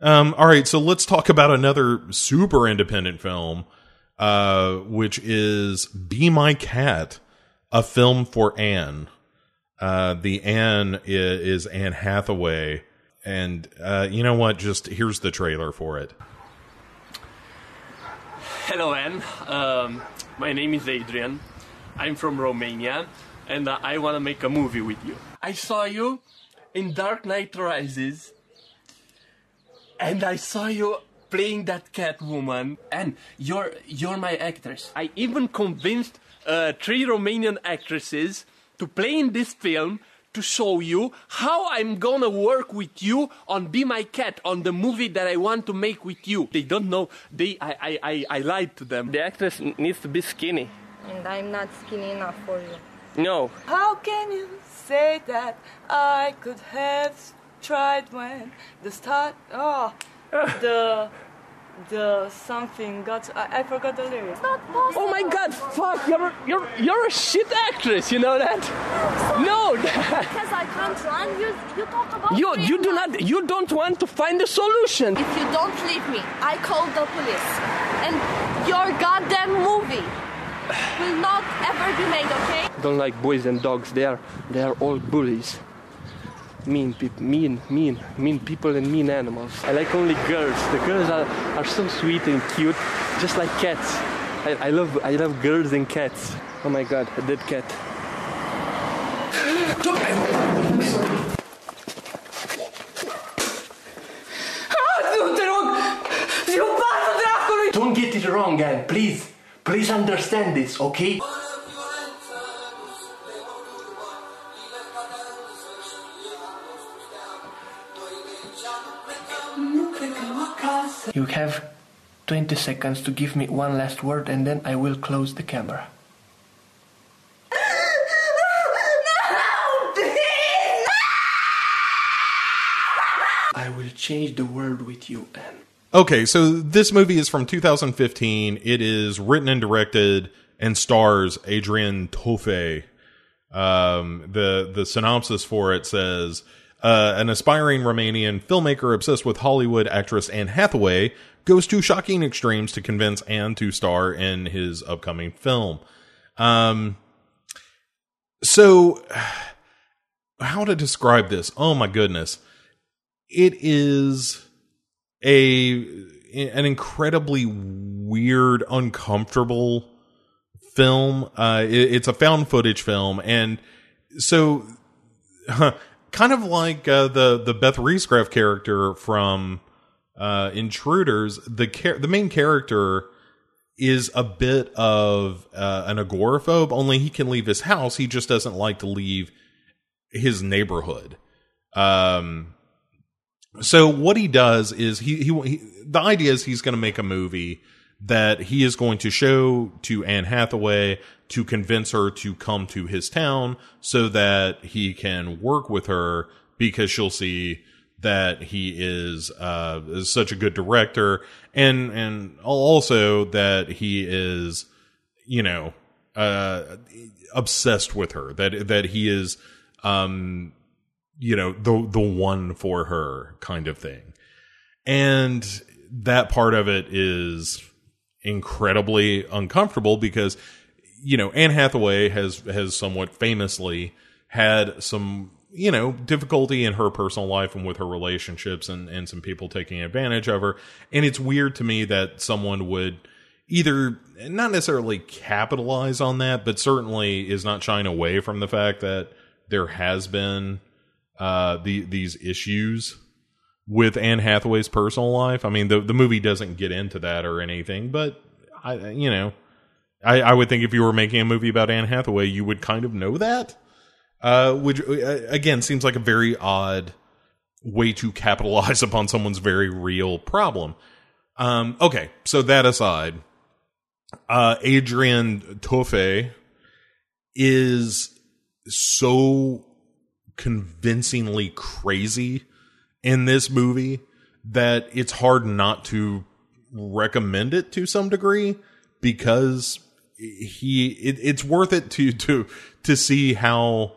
um, all right. So let's talk about another super independent film, uh, which is Be My Cat a film for Anne. Uh, the Anne is, is Anne Hathaway, and uh, you know what? Just here's the trailer for it. Hello, Anne. Um, my name is Adrian. I'm from Romania, and uh, I want to make a movie with you. I saw you in Dark Knight Rises, and I saw you playing that Catwoman, and you're you're my actress. I even convinced uh, three Romanian actresses to play in this film to show you how I'm gonna work with you on Be My Cat, on the movie that I want to make with you. They don't know. They, I, I, I, I lied to them. The actress needs to be skinny. And I'm not skinny enough for you. No. How can you say that I could have tried when the start? Oh, the the something got I, I forgot the lyrics. Oh my god, fuck, you're you're you're a shit actress, you know that? No Because I can't run, you you talk about You you do not you don't want to find a solution. If you don't leave me, I call the police. And your goddamn movie will not ever be made, okay? Don't like boys and dogs, they are they are all bullies. Mean people, mean, mean, mean people and mean animals. I like only girls. The girls are, are so sweet and cute, just like cats. I, I love I love girls and cats. Oh my god, a dead cat. Don't get it wrong, gang. Please, please understand this, okay? You have 20 seconds to give me one last word and then I will close the camera. I will change the world with you, Anne. Okay, so this movie is from 2015. It is written and directed and stars Adrian Tofei. Um, the the synopsis for it says uh, an aspiring Romanian filmmaker obsessed with Hollywood actress Anne Hathaway goes to shocking extremes to convince Anne to star in his upcoming film. Um, so how to describe this? Oh my goodness, it is a an incredibly weird, uncomfortable film. Uh, it, it's a found footage film, and so kind of like uh, the the Beth Riesgraf character from uh, Intruders. The char- the main character is a bit of uh, an agoraphobe. Only he can leave his house. He just doesn't like to leave his neighborhood. Um, so what he does is he, he, he the idea is he's going to make a movie that he is going to show to Anne Hathaway to convince her to come to his town so that he can work with her because she'll see that he is uh, is such a good director and and also that he is you know uh, obsessed with her that that he is um you know the the one for her kind of thing. And that part of it is incredibly uncomfortable because you know Anne Hathaway has has somewhat famously had some you know difficulty in her personal life and with her relationships and and some people taking advantage of her. And it's weird to me that someone would either not necessarily capitalize on that but certainly is not shying away from the fact that there has been uh the these issues with Anne Hathaway's personal life. I mean, the the movie doesn't get into that or anything, but I, you know, I, I would think if you were making a movie about Anne Hathaway, you would kind of know that. Uh, which uh, again seems like a very odd way to capitalize upon someone's very real problem. Um, okay, so that aside, uh, Adrian Tofei is so convincingly crazy in this movie that it's hard not to recommend it to some degree because he it, it's worth it to to to see how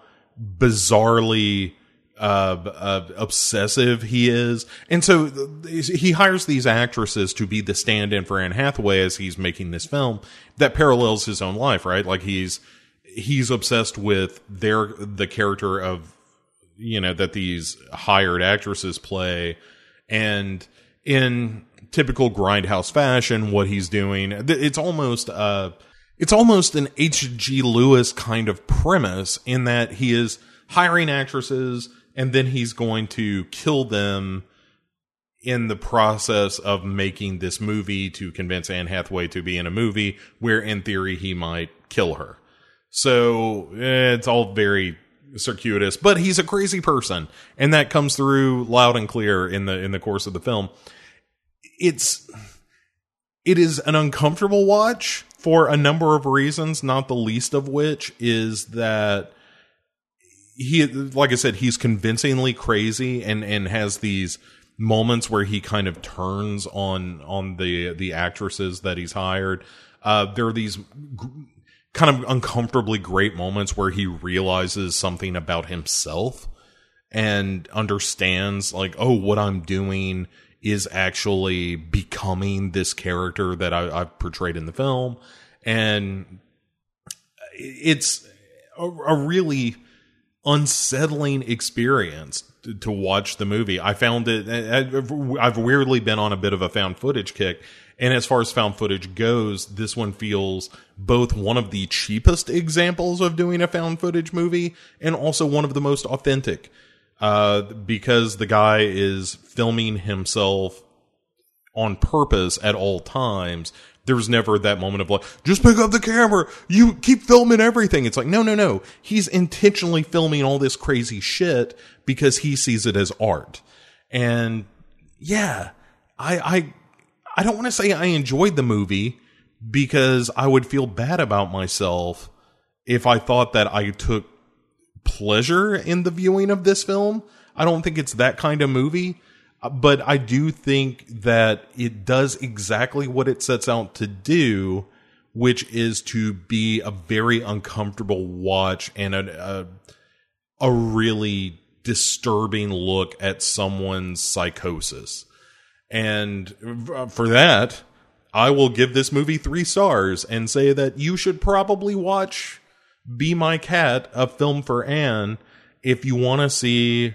bizarrely uh, uh, obsessive he is, and so he hires these actresses to be the stand-in for Anne Hathaway as he's making this film that parallels his own life, right? Like he's he's obsessed with their the character of you know that these hired actresses play, and in typical grindhouse fashion, what he's doing, it's almost uh it's almost an H.G. Lewis kind of premise in that he is hiring actresses and then he's going to kill them in the process of making this movie to convince Anne Hathaway to be in a movie where in theory he might kill her. So it's all very circuitous, but he's a crazy person and that comes through loud and clear in the in the course of the film. It's it is an uncomfortable watch for a number of reasons, not the least of which is that he like I said, he's convincingly crazy and and has these moments where he kind of turns on on the the actresses that he's hired. Uh, there are these kind of uncomfortably great moments where he realizes something about himself and understands like, oh, what I'm doing is actually becoming this character that I, I've portrayed in the film, and it's a, a really unsettling experience to, to watch the movie. I found it. I've weirdly been on a bit of a found footage kick, and as far as found footage goes, this one feels both one of the cheapest examples of doing a found footage movie, and also one of the most authentic. Uh, because the guy is filming himself on purpose at all times. There was never that moment of like, just pick up the camera. You keep filming everything. It's like, no, no, no. He's intentionally filming all this crazy shit because he sees it as art. And yeah, I, I, I don't want to say I enjoyed the movie because I would feel bad about myself if I thought that I took pleasure in the viewing of this film. I don't think it's that kind of movie, but I do think that it does exactly what it sets out to do, which is to be a very uncomfortable watch and a a, a really disturbing look at someone's psychosis. And for that, I will give this movie three stars and say that you should probably watch Be My Cat, a film for Anne, if you want to see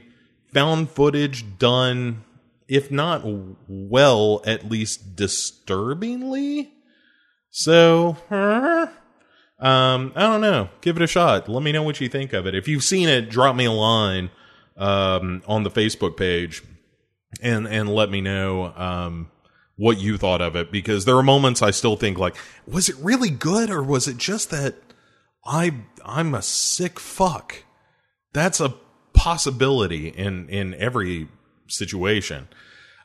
found footage done, if not well, at least disturbingly. So, um, I don't know. Give it a shot. Let me know what you think of it. If you've seen it, drop me a line um, on the Facebook page and and let me know um, what you thought of it because there are moments I still think like, was it really good or was it just that I I'm a sick fuck? That's a possibility in in every situation.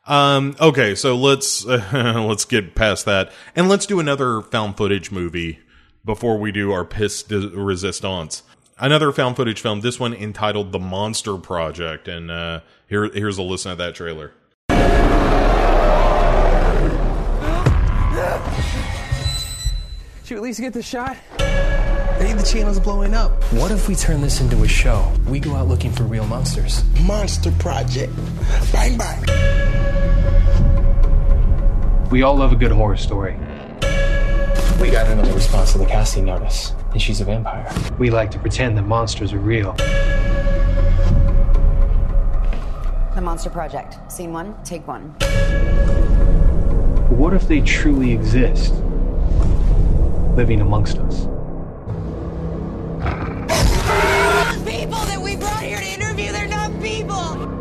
Um, okay, so let's uh, let's get past that and let's do another found footage movie before we do our piss de resistance. Another found footage film. This one entitled "The Monster Project," and uh, here here's a listen to that trailer. Should we at least get the shot? Hey, the channel's blowing up. What if we turn this into a show? We go out looking for real monsters. Monster Project. Bang, bang. We all love a good horror story. We got another response to the casting notice, and she's a vampire. We like to pretend that monsters are real. The Monster Project. Scene one, take one. What if they truly exist, living amongst us? People that we brought here to interview, they're not people.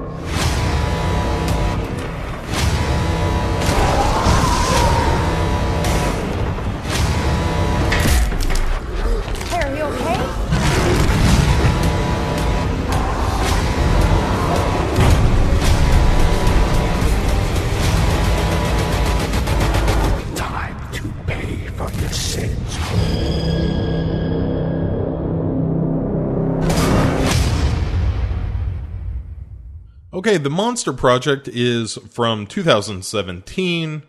Okay, The Monster Project is from 2017.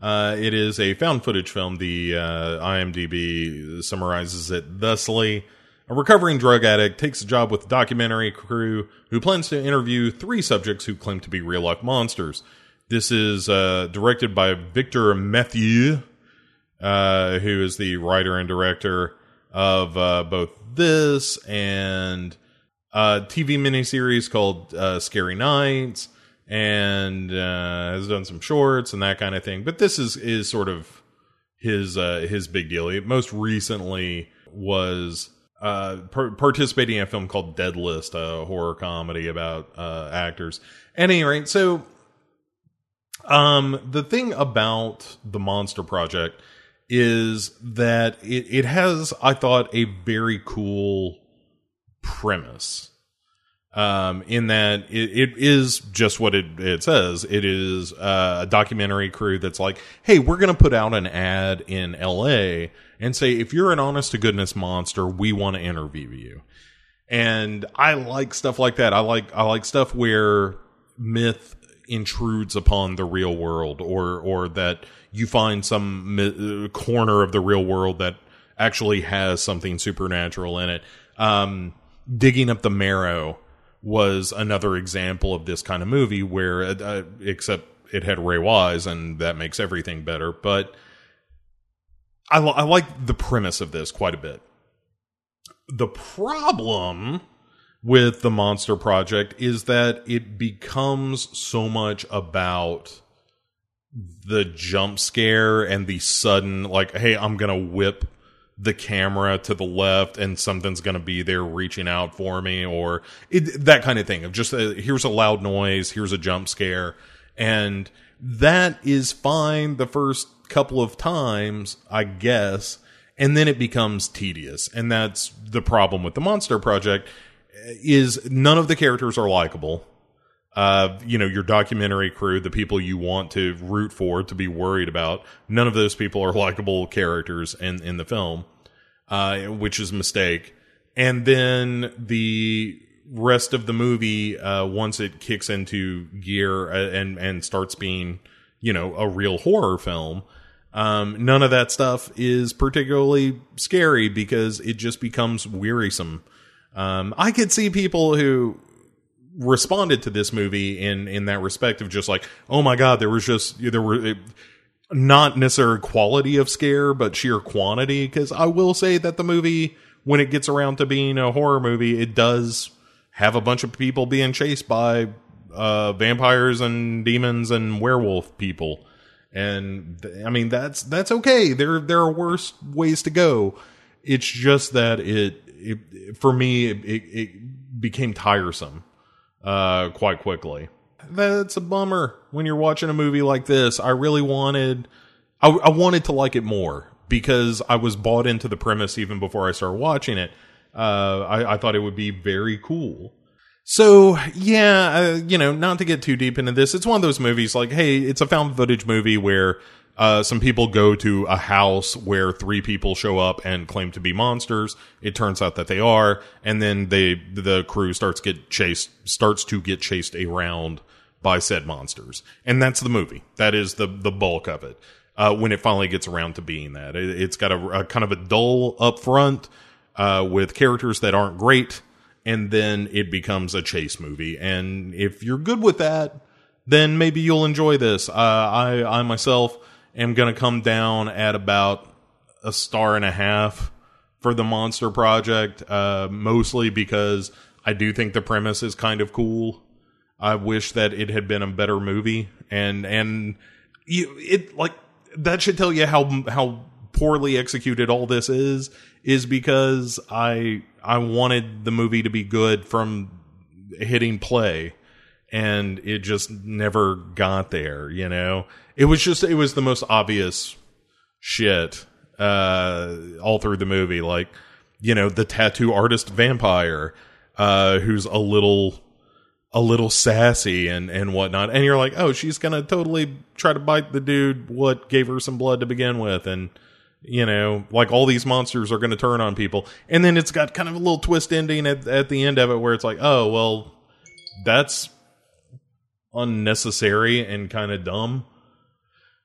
Uh, it is a found footage film. The uh, IMDb summarizes it thusly. A recovering drug addict takes a job with a documentary crew who plans to interview three subjects who claim to be real life monsters. This is uh, directed by Victor Mathieu, uh, who is the writer and director of uh, both this and a TV miniseries called uh, Scary Nights, and uh, has done some shorts and that kind of thing. But this is is sort of his uh, his big deal. He most recently was uh, par- participating in a film called Dead List, a horror comedy about uh, actors. At any rate, so um, the thing about the Monster Project is that it, it has, I thought, a very cool premise. Um, in that it, it is just what it, it says. It is uh, a documentary crew that's like, hey, we're going to put out an ad in LA and say, if you're an honest to goodness monster, we want to interview you. And I like stuff like that. I like, I like stuff where myth intrudes upon the real world or, or that you find some uh, corner of the real world that actually has something supernatural in it. Um, digging up the marrow was another example of this kind of movie where uh, except it had ray wise and that makes everything better but I, I like the premise of this quite a bit. The problem with the Monster Project is that it becomes so much about the jump scare and the sudden like hey i'm gonna whip the camera to the left and something's gonna be there reaching out for me or it, that kind of thing of just a, here's a loud noise here's a jump scare. And that is fine the first couple of times i guess and then it becomes tedious. And that's the problem with the monster project uh, is none of the characters are likable uh, you know, your documentary crew, the people you want to root for, to be worried about. None of those people are likable characters in in the film, uh, which is a mistake. And then the rest of the movie, uh, once it kicks into gear uh, and and starts being, you know, a real horror film. Um, none of that stuff is particularly scary because it just becomes wearisome. Um, I could see people who responded to this movie in in that respect of just like oh my god there was just there were not necessarily quality of scare but sheer quantity. Because i will say that the movie when it gets around to being a horror movie it does have a bunch of people being chased by uh, vampires and demons and werewolf people. And i mean that's that's okay. There there are worse ways to go. It's just that it, it for me it, it, it became tiresome uh, quite quickly. That's a bummer when you're watching a movie like this. I really wanted, I, I wanted to like it more because I was bought into the premise even before I started watching it. Uh, I, I thought it would be very cool. So yeah, uh, you know, not to get too deep into this, it's one of those movies like, hey, it's a found footage movie where uh, some people go to a house where three people show up and claim to be monsters. It turns out that they are, and then they the crew starts get chased starts to get chased around by said monsters, and that's the movie. That is the the bulk of it. Uh, when it finally gets around to being that, it, has got a, a, kind of a dull up front uh, with characters that aren't great, and then it becomes a chase movie. And if you're good with that, then maybe you'll enjoy this. Uh, I I myself am going to come down at about a star and a half for the Monster Project, uh, mostly because I do think the premise is kind of cool. I wish that it had been a better movie, and and you, it like that should tell you how how poorly executed all this is. Is because I I wanted the movie to be good from hitting play, and it just never got there. You know, it was just it was the most obvious shit uh, all through the movie. Like you know the tattoo artist vampire uh, who's a little a little sassy and and whatnot, and you're like, oh, she's gonna totally try to bite the dude what gave her some blood to begin with, and you know, like all these monsters are going to turn on people. And then it's got kind of a little twist ending at, at the end of it where it's like, oh, well, that's unnecessary and kind of dumb.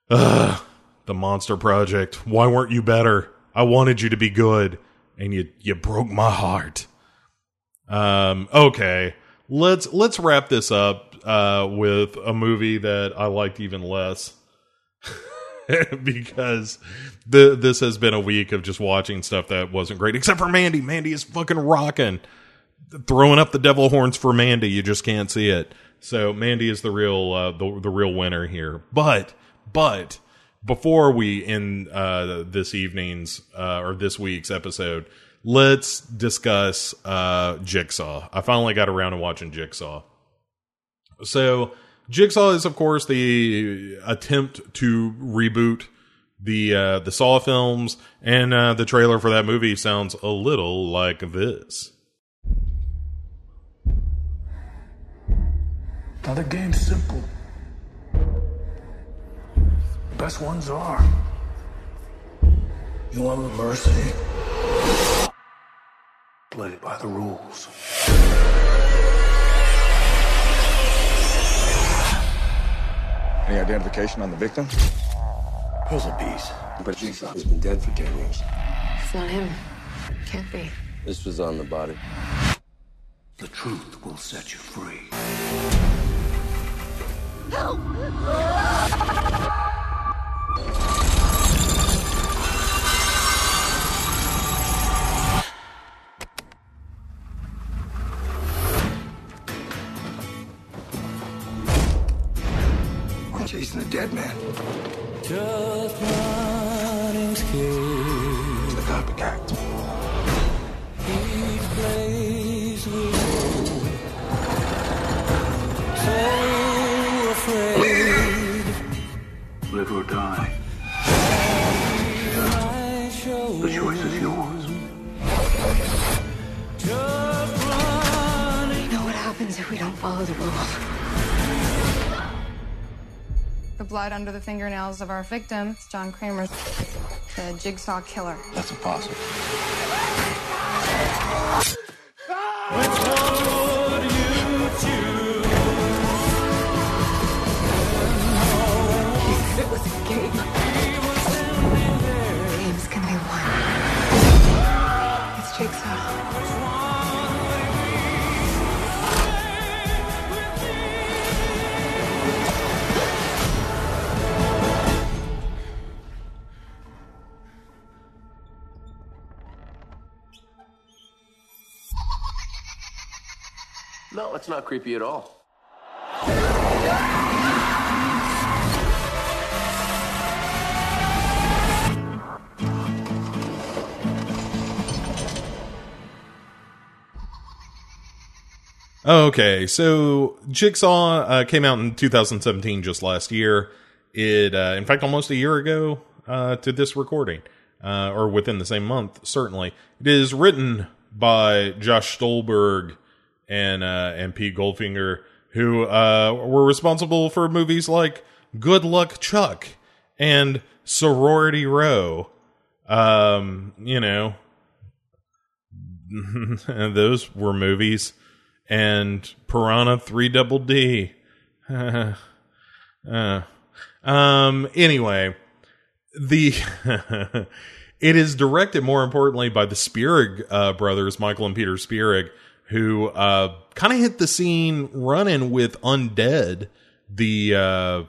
Ugh, the Monster Project. Why weren't you better? I wanted you to be good, and you you broke my heart. Um. Okay. Let's let's wrap this up uh, with a movie that I liked even less. because the this has been a week of just watching stuff that wasn't great, except for Mandy. Mandy is fucking rocking, throwing up the devil horns for Mandy. You just can't see it. So Mandy is the real uh, the the real winner here. But but before we end uh, this evening's uh, or this week's episode, let's discuss uh, Jigsaw. I finally got around to watching Jigsaw. So, Jigsaw is, of course, the attempt to reboot the uh, the Saw films, and uh, the trailer for that movie sounds a little like this. Now the game's simple. Best ones are. You want mercy? Play it by the rules. Any identification on the victim? Puzzle piece. But Jigsaw has been dead for 10 years. It's not him. Can't be. This was on the body. The truth will set you free. Help! Chasing a dead man. Just blood under the fingernails of our victim, it's John Kramer, the jigsaw killer. That's impossible. Which one would you choose? It was a game. It's not creepy at all. Okay, so Jigsaw uh, came out in 2017, just last year. It, uh, in fact, almost a year ago uh, to this recording, uh, or within the same month, certainly. It is written by Josh Stolberg and uh, and Pete Goldfinger, who uh, were responsible for movies like Good Luck Chuck and Sorority Row. Um, you know, those were movies and Piranha 3 Double D. Uh, um anyway, the it is directed more importantly by the Spierig uh, brothers, Michael and Peter Spierig, who uh kind of hit the scene running with Undead, the uh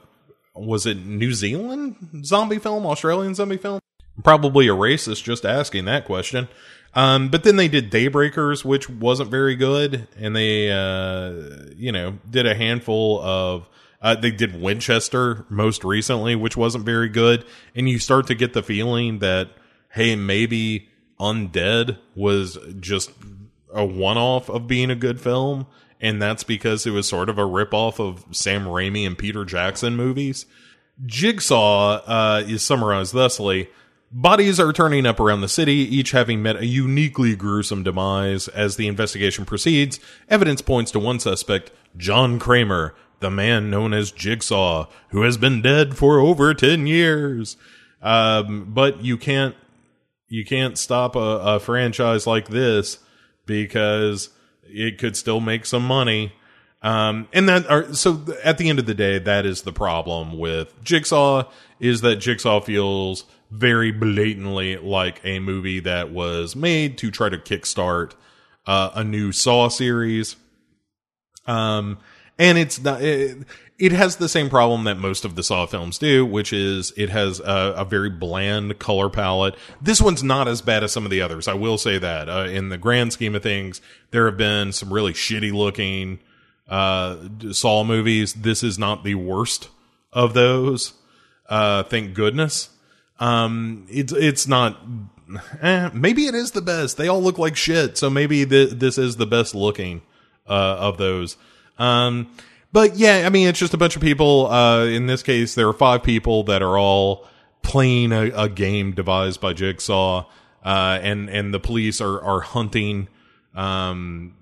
was it New Zealand zombie film, Australian zombie film? Probably a racist just asking that question. Um, but then they did Daybreakers, which wasn't very good, and they, uh, you know, did a handful of. Uh, they did Winchester most recently, which wasn't very good, and you start to get the feeling that hey, maybe Undead was just a one-off of being a good film, and that's because it was sort of a rip-off of Sam Raimi and Peter Jackson movies. Jigsaw uh, is summarized thusly. Bodies are turning up around the city, each having met a uniquely gruesome demise. As the investigation proceeds, evidence points to one suspect, John Kramer, the man known as Jigsaw, who has been dead for over 10 years. Um, but you can't, you can't stop a, a franchise like this because it could still make some money. Um, and that are, so at the end of the day, that is the problem with Jigsaw is that Jigsaw feels very blatantly like a movie that was made to try to kickstart uh, a new Saw series. Um, and it's not, it, it has the same problem that most of the Saw films do, which is it has a, a very bland color palette. This one's not as bad as some of the others. I will say that. Uh, in the grand scheme of things, there have been some really shitty looking uh, Saw movies. This is not the worst of those. Uh, thank goodness. Um, it's it's not. Eh, maybe it is the best. They all look like shit, so maybe th- this is the best looking uh, of those. Um, but yeah, I mean, it's just a bunch of people. Uh, in this case, there are five people that are all playing a, a game devised by Jigsaw, uh, and and the police are are hunting. Um,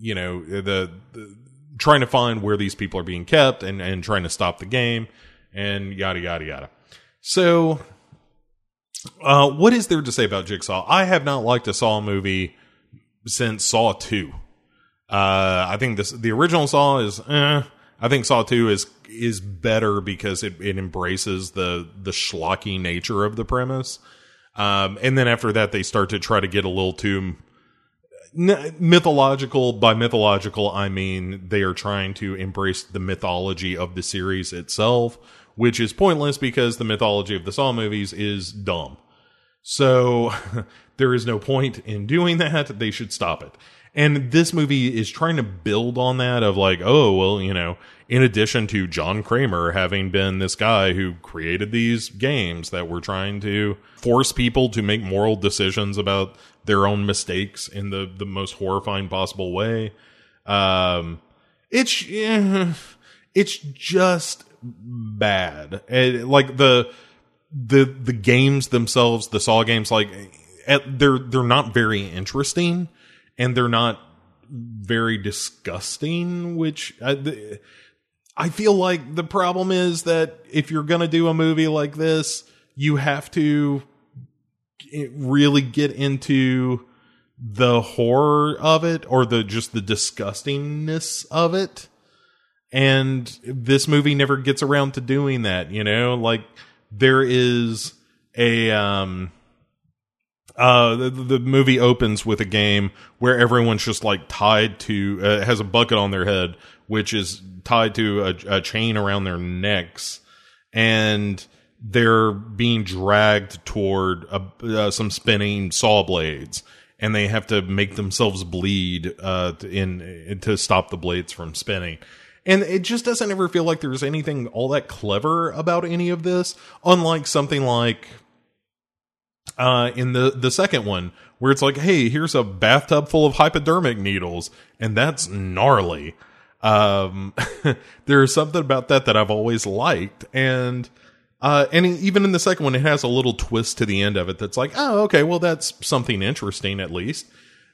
you know the, the trying to find where these people are being kept and and trying to stop the game and yada yada yada. So, uh, what is there to say about Jigsaw? I have not liked a Saw movie since Saw Two. Uh, I think this the original Saw is. Eh, I think Saw Two is is better because it, it embraces the the schlocky nature of the premise. Um, and then after that, they start to try to get a little too mythological. By mythological, I mean they are trying to embrace the mythology of the series itself, which is pointless because the mythology of the Saw movies is dumb. So there is no point in doing that. They should stop it. And this movie is trying to build on that of like, oh, well, you know, in addition to John Kramer having been this guy who created these games that were trying to force people to make moral decisions about their own mistakes in the, the most horrifying possible way. Um, it's, eh, it's just bad. And, like the, the, the games themselves, the Saw games, like, at, they're, they're not very interesting and they're not very disgusting, which I, I feel like the problem is that if you're going to do a movie like this, you have to really get into the horror of it or the just the disgustingness of it. And this movie never gets around to doing that, you know? Like there is a um uh the, the movie opens with a game where everyone's just like tied to uh, has a bucket on their head which is tied to a, a chain around their necks. And they're being dragged toward a, uh, some spinning saw blades. And they have to make themselves bleed uh, in, in to stop the blades from spinning. And it just doesn't ever feel like there's anything all that clever about any of this unlike something like uh, in the the second one where it's like hey here's a bathtub full of hypodermic needles and that's gnarly um, there's something about that that I've always liked, and uh, and even in the second one, it has a little twist to the end of it that's like, oh, okay, well, that's something interesting at least.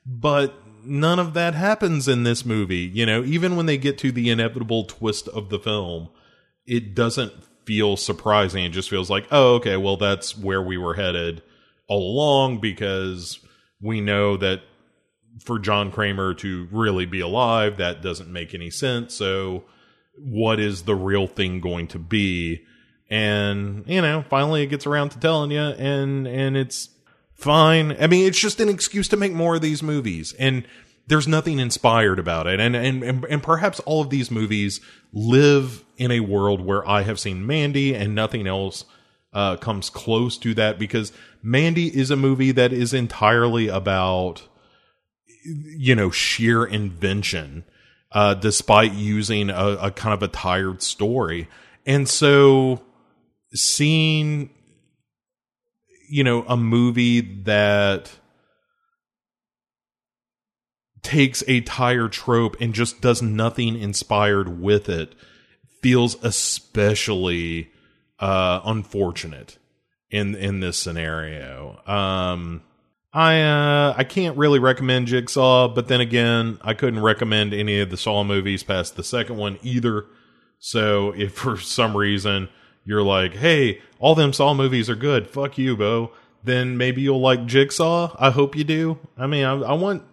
But none of that happens in this movie. You know, even when they get to the inevitable twist of the film, it doesn't feel surprising. It just feels like, oh, okay, well, that's where we were headed along because we know that for John Kramer to really be alive, that doesn't make any sense. So, what is the real thing going to be? And you know, finally, it gets around to telling you, and and it's fine. I mean, it's just an excuse to make more of these movies, and there's nothing inspired about it. And and and, and perhaps all of these movies live in a world where I have seen Mandy, and nothing else uh, comes close to that because Mandy is a movie that is entirely about you know sheer invention uh despite using a, a, kind of a tired story. And so seeing you know a movie that takes a tired trope and just does nothing inspired with it feels especially uh unfortunate in in this scenario um I uh, I can't really recommend Jigsaw, but then again, I couldn't recommend any of the Saw movies past the second one either. So if for some reason you're like, "Hey, all them Saw movies are good," fuck you, Bo. Then maybe you'll like Jigsaw. I hope you do. I mean, I, I want.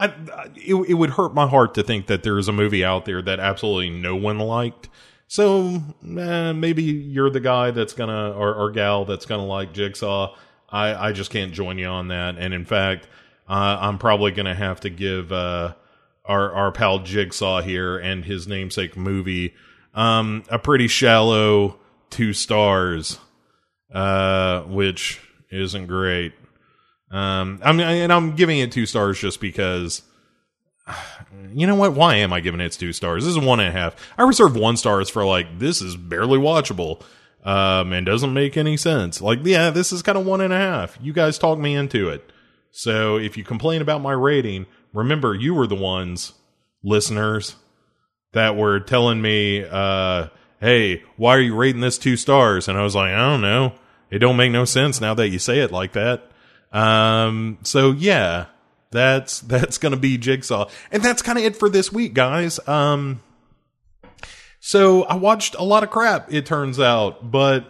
I, it, it would hurt my heart to think that there is a movie out there that absolutely no one liked. So eh, maybe you're the guy that's gonna or, or gal that's gonna like Jigsaw I, I just can't join you on that. And in fact, uh, I'm probably to have to give uh, our our pal Jigsaw here and his namesake movie um, a pretty shallow two stars, uh, which isn't great. Um, I'm and I'm giving it two stars just because. You know what? Why am I giving it two stars? This is one and a half. I reserve one stars for like this is barely watchable um, and doesn't make any sense. Like, yeah, this is kind of one and a half. You guys talked me into it. So if you complain about my rating, remember you were the ones, listeners, that were telling me, uh, hey, why are you rating this two stars? And I was like, I don't know. It don't make no sense now that you say it like that. Um, so yeah, that's, that's gonna be Jigsaw. And that's kind of it for this week, guys. Um, so I watched a lot of crap, it turns out, but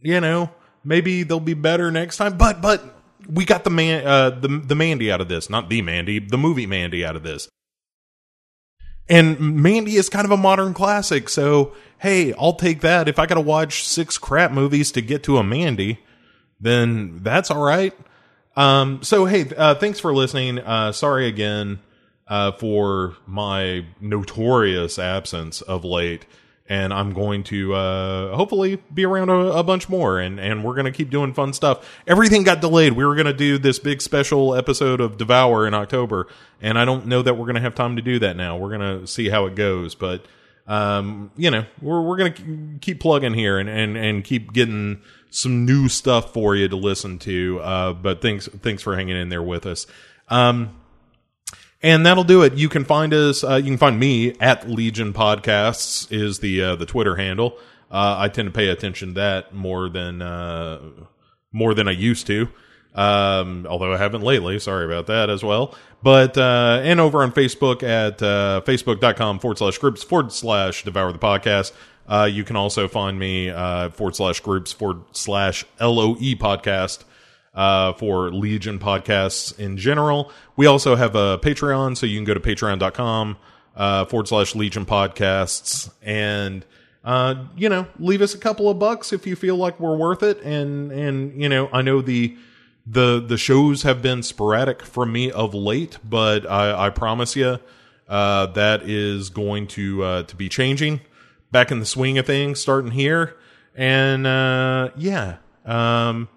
you know, maybe they'll be better next time. But but we got the man uh the the Mandy out of this, not the Mandy, the movie Mandy out of this. And Mandy is kind of a modern classic, so hey, I'll take that. If I got to watch six crap movies to get to a Mandy, then that's all right. Um, so hey, uh, thanks for listening. Uh, sorry again uh, for my notorious absence of late. and I'm going to uh, hopefully be around a, a bunch more, and and we're gonna keep doing fun stuff. Everything got delayed. We were gonna do this big special episode of Devour in October, and I don't know that we're gonna have time to do that now. We're gonna see how it goes, but um, you know, we're we're gonna keep plugging here and and and keep getting some new stuff for you to listen to. Uh, but thanks thanks for hanging in there with us. Um, and that'll do it. You can find us. Uh, you can find me at Legion Podcasts is the uh, the Twitter handle. Uh, I tend to pay attention to that more than uh, more than I used to. Um, although I haven't lately. Sorry about that as well. But uh, and over on Facebook at uh, facebook.com forward slash groups forward slash devour the podcast. Uh, you can also find me uh, forward slash groups forward slash LOE podcast uh, for Legion podcasts in general. We also have a Patreon, so you can go to patreon.com uh, forward slash Legion podcasts and uh, you know, leave us a couple of bucks if you feel like we're worth it. And and you know, I know the the the shows have been sporadic from me of late, but I, I promise you uh, that is going to uh, to be changing. Back in the swing of things, starting here, and uh, yeah. Um,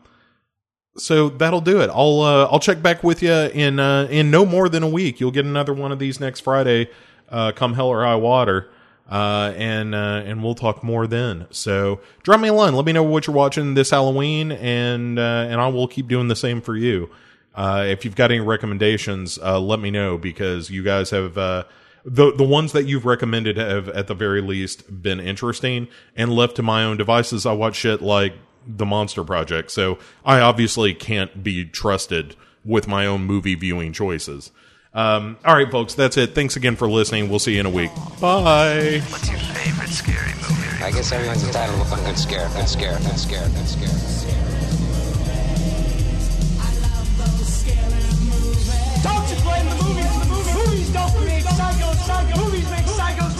so that'll do it. I'll uh, I'll check back with you in uh, in no more than a week. You'll get another one of these next Friday, uh, come hell or high water, uh, and uh, and we'll talk more then. So drop me a line. Let me know what you're watching this Halloween, and uh, and I will keep doing the same for you. Uh, if you've got any recommendations, uh, let me know because you guys have uh, the the ones that you've recommended have at the very least been interesting. And left to my own devices, I watch shit like the Monster Project, so I obviously can't be trusted with my own movie viewing choices. Um, all right, folks, that's it. Thanks again for listening. We'll see you in a week. Bye. What's your favorite scary movie? I guess everyone's entitled to good scare, good scare, good scare, good scare. Don't you blame the movies. The movies, movies don't create psychos. Movies make psychos.